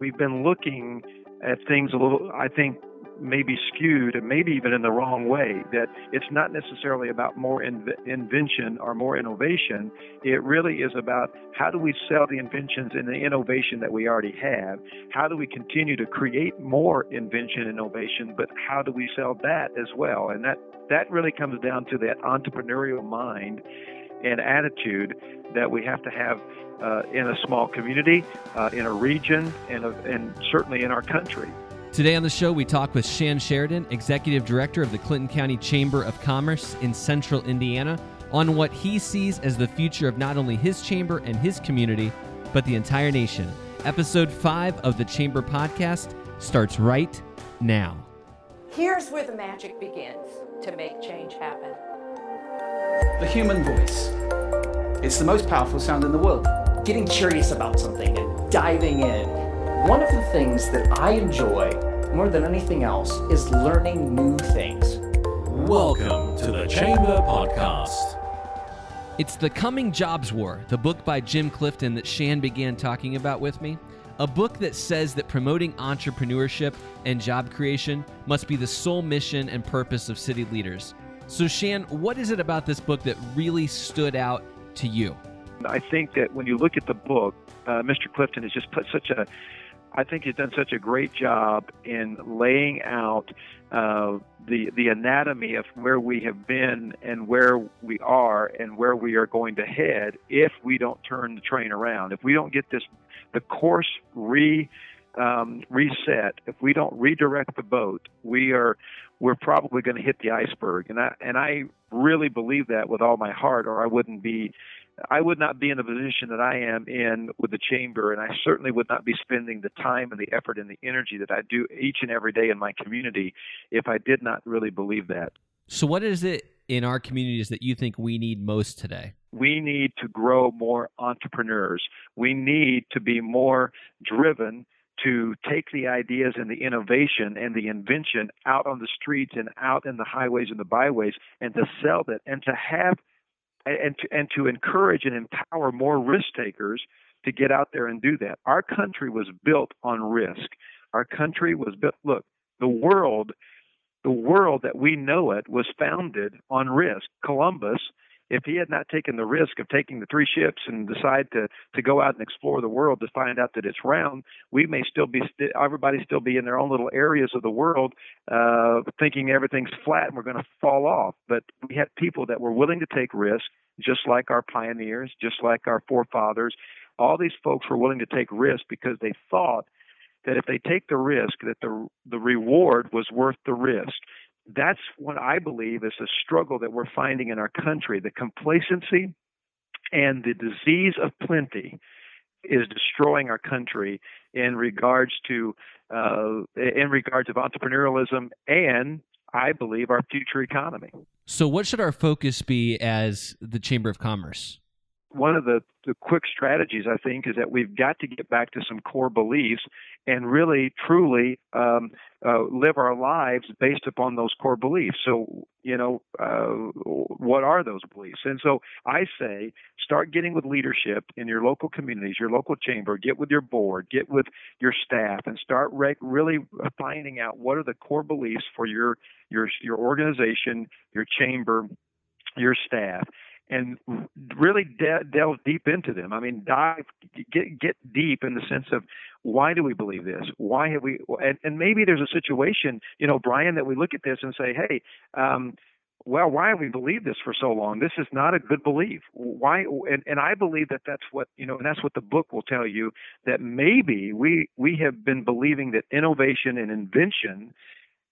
we've been looking at things a little, I think, maybe skewed and maybe even in the wrong way. That it's not necessarily about more invention or more innovation. It really is about how do we sell the inventions and the innovation that we already have? How do we continue to create more invention and innovation, but how do we sell that as well? And that, that really comes down to that entrepreneurial mind and attitude that we have to have uh, in a small community, uh, in a region, and, and certainly in our country. Today on the show, we talk with Shan Sheridan, Executive Director of the Clinton County Chamber of Commerce in central Indiana, on what he sees as the future of not only his chamber and his community, but the entire nation. Episode 5 of the Chamber Podcast starts right now. Here's where the magic begins to make change happen. The human voice. It's the most powerful sound in the world. Getting curious about something and diving in one of the things that I enjoy more than anything else is learning new things. Welcome to the Chamber Podcast. It's The Coming Jobs War, the book by Jim Clifton that Shan began talking about with me. A book that says that promoting entrepreneurship and job creation must be the sole mission and purpose of city leaders. So, Shan, what is it about this book that really stood out to you? I think that when you look at the book, uh, Mr. Clifton has just put such a I think he's done such a great job in laying out uh, the the anatomy of where we have been and where we are and where we are going to head if we don't turn the train around. If we don't get this the course re um, reset, if we don't redirect the boat, we are we're probably going to hit the iceberg. And I and I really believe that with all my heart, or I wouldn't be I would not be in the position that I am in with the chamber, and I certainly would not be spending the time and the effort and the energy that I do each and every day in my community if I did not really believe that. So, what is it in our communities that you think we need most today? We need to grow more entrepreneurs. We need to be more driven to take the ideas and the innovation and the invention out on the streets and out in the highways and the byways and to sell that and to have and to, and to encourage and empower more risk takers to get out there and do that. Our country was built on risk. Our country was built. Look, the world, the world that we know it was founded on risk. Columbus if he had not taken the risk of taking the three ships and decide to to go out and explore the world to find out that it's round, we may still be st- everybody still be in their own little areas of the world, uh, thinking everything's flat and we're going to fall off. But we had people that were willing to take risks, just like our pioneers, just like our forefathers. All these folks were willing to take risks because they thought that if they take the risk, that the the reward was worth the risk that's what I believe is the struggle that we're finding in our country. The complacency and the disease of plenty is destroying our country in regards to uh, in regards of entrepreneurialism and I believe our future economy. So, what should our focus be as the Chamber of Commerce? One of the, the quick strategies, I think, is that we've got to get back to some core beliefs and really, truly um, uh, live our lives based upon those core beliefs. So, you know, uh, what are those beliefs? And so I say start getting with leadership in your local communities, your local chamber, get with your board, get with your staff, and start re- really finding out what are the core beliefs for your, your, your organization, your chamber, your staff and really de- delve deep into them. I mean, dive, get get deep in the sense of why do we believe this? Why have we? And, and maybe there's a situation, you know, Brian, that we look at this and say, hey. Um, well, why have we believed this for so long? This is not a good belief. Why? And, and I believe that that's what you know, and that's what the book will tell you that maybe we we have been believing that innovation and invention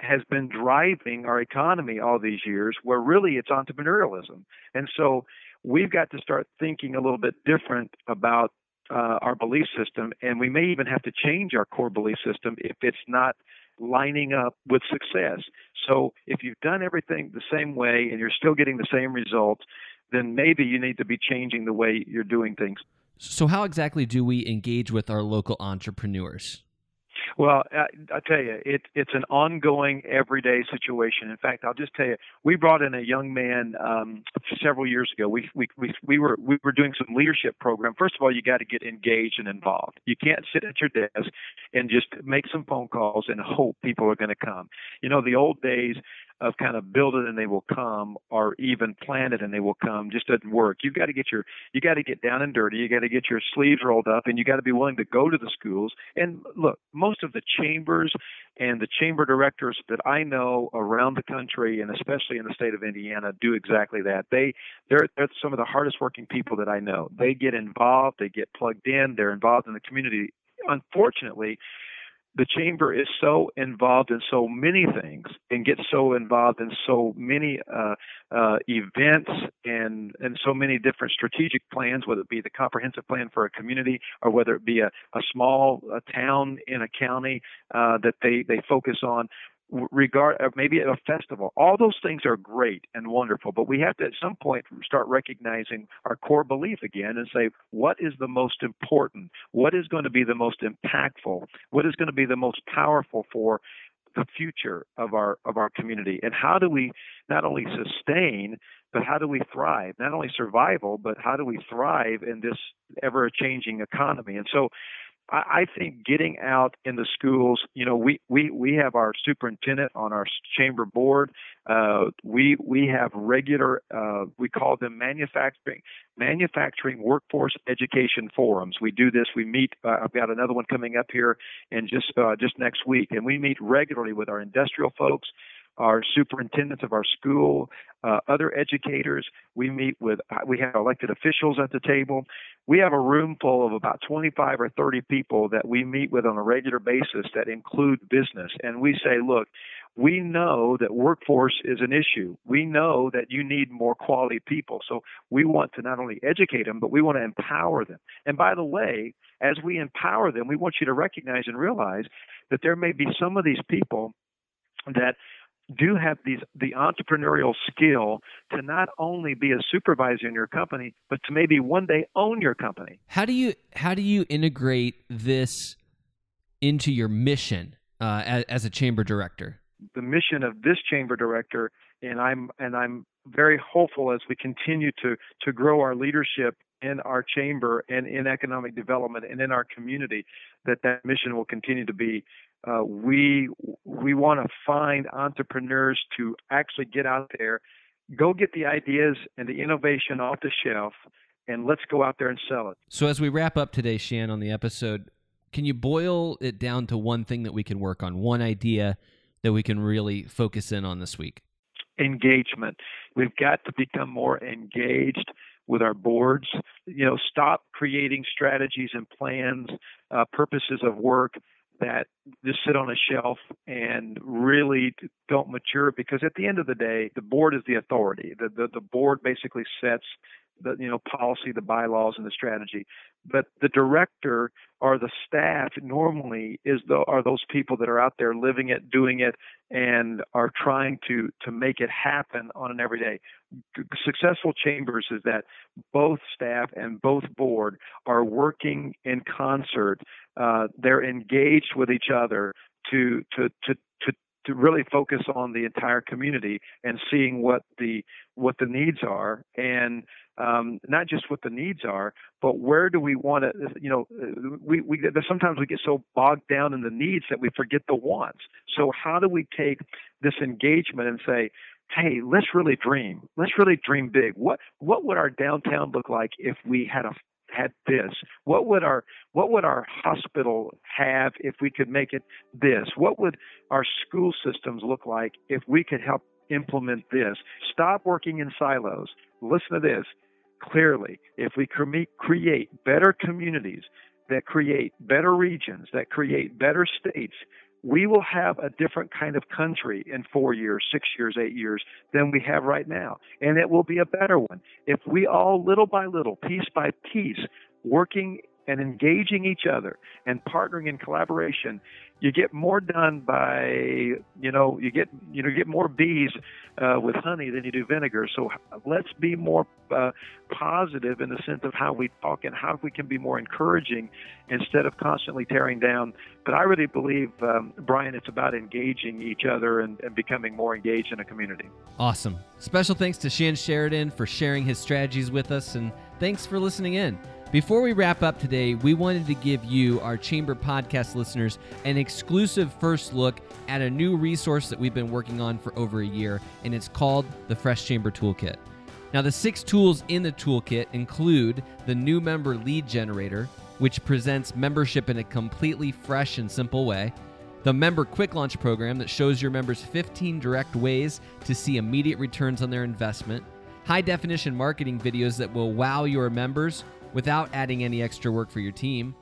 has been driving our economy all these years, where really it's entrepreneurialism. And so we've got to start thinking a little bit different about uh, our belief system, and we may even have to change our core belief system if it's not lining up with success. So if you've done everything the same way and you're still getting the same results, then maybe you need to be changing the way you're doing things. So, how exactly do we engage with our local entrepreneurs? Well, I, I tell you, it, it's an ongoing, everyday situation. In fact, I'll just tell you, we brought in a young man um, several years ago. We, we we we were we were doing some leadership program. First of all, you got to get engaged and involved. You can't sit at your desk and just make some phone calls and hope people are going to come. You know, the old days, of kind of build it and they will come or even plan it and they will come just doesn't work. You've got to get your you got to get down and dirty. You got to get your sleeves rolled up and you got to be willing to go to the schools. And look, most of the chambers and the chamber directors that I know around the country and especially in the state of Indiana do exactly that. They they're they're some of the hardest working people that I know. They get involved, they get plugged in, they're involved in the community. Unfortunately, the chamber is so involved in so many things and gets so involved in so many uh, uh, events and and so many different strategic plans, whether it be the comprehensive plan for a community or whether it be a, a small a town in a county uh, that they they focus on regard uh, maybe a festival. All those things are great and wonderful but we have to at some point start recognizing our core belief again and say what is the most important? What is going to be the most impactful? What is going to be the most powerful for the future of our of our community? And how do we not only sustain but how do we thrive? Not only survival but how do we thrive in this ever changing economy? And so I, I think getting out in the schools, you know, we, we, we have our superintendent on our chamber board. Uh, we we have regular, uh, we call them manufacturing manufacturing workforce education forums. We do this. We meet. Uh, I've got another one coming up here in just uh, just next week, and we meet regularly with our industrial folks our superintendents of our school, uh, other educators. We meet with, we have elected officials at the table. We have a room full of about 25 or 30 people that we meet with on a regular basis that include business. And we say, look, we know that workforce is an issue. We know that you need more quality people. So we want to not only educate them, but we want to empower them. And by the way, as we empower them, we want you to recognize and realize that there may be some of these people that do have these the entrepreneurial skill to not only be a supervisor in your company, but to maybe one day own your company. How do you how do you integrate this into your mission uh, as, as a chamber director? The mission of this chamber director, and I'm and I'm very hopeful as we continue to to grow our leadership in our chamber and in economic development and in our community that that mission will continue to be uh, we we want to find entrepreneurs to actually get out there, go get the ideas and the innovation off the shelf, and let's go out there and sell it. So as we wrap up today, Shan, on the episode, can you boil it down to one thing that we can work on, one idea that we can really focus in on this week? Engagement. We've got to become more engaged with our boards. You know, stop creating strategies and plans, uh, purposes of work that just sit on a shelf and really don't mature because at the end of the day the board is the authority. The the, the board basically sets the you know policy the bylaws and the strategy. But the director or the staff normally is the are those people that are out there living it doing it and are trying to to make it happen on an everyday. Successful chambers is that both staff and both board are working in concert uh, they're engaged with each other to to to to to really focus on the entire community and seeing what the what the needs are and um, not just what the needs are, but where do we want to? You know, we we sometimes we get so bogged down in the needs that we forget the wants. So how do we take this engagement and say, hey, let's really dream. Let's really dream big. What what would our downtown look like if we had a had this? What would our what would our hospital have if we could make it this? What would our school systems look like if we could help implement this? Stop working in silos. Listen to this clearly. If we create better communities that create better regions, that create better states, we will have a different kind of country in four years, six years, eight years than we have right now. And it will be a better one. If we all, little by little, piece by piece, working and engaging each other and partnering in collaboration, you get more done by you know you get you know get more bees uh, with honey than you do vinegar. So let's be more uh, positive in the sense of how we talk and how we can be more encouraging instead of constantly tearing down. But I really believe, um, Brian, it's about engaging each other and, and becoming more engaged in a community. Awesome. Special thanks to Shan Sheridan for sharing his strategies with us, and thanks for listening in. Before we wrap up today, we wanted to give you, our Chamber podcast listeners, an exclusive first look at a new resource that we've been working on for over a year, and it's called the Fresh Chamber Toolkit. Now, the six tools in the toolkit include the new member lead generator, which presents membership in a completely fresh and simple way, the member quick launch program that shows your members 15 direct ways to see immediate returns on their investment, high definition marketing videos that will wow your members without adding any extra work for your team.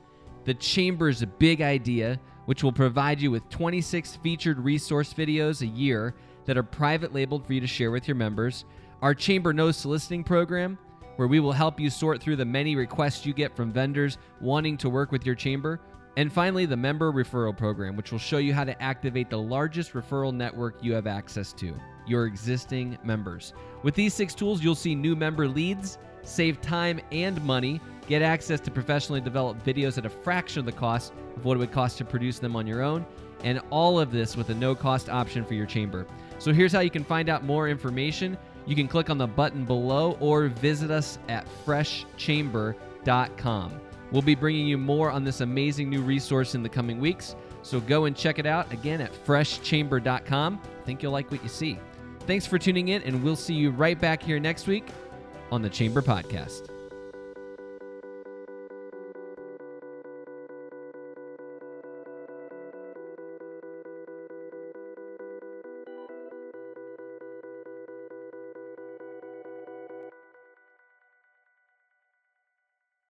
The Chamber's Big Idea, which will provide you with 26 featured resource videos a year that are private labeled for you to share with your members. Our Chamber No Soliciting program, where we will help you sort through the many requests you get from vendors wanting to work with your chamber. And finally, the Member Referral Program, which will show you how to activate the largest referral network you have access to your existing members. With these six tools, you'll see new member leads save time and money, get access to professionally developed videos at a fraction of the cost of what it would cost to produce them on your own, and all of this with a no cost option for your chamber. So here's how you can find out more information. You can click on the button below or visit us at freshchamber.com. We'll be bringing you more on this amazing new resource in the coming weeks, so go and check it out again at freshchamber.com. I think you'll like what you see. Thanks for tuning in, and we'll see you right back here next week on the Chamber Podcast.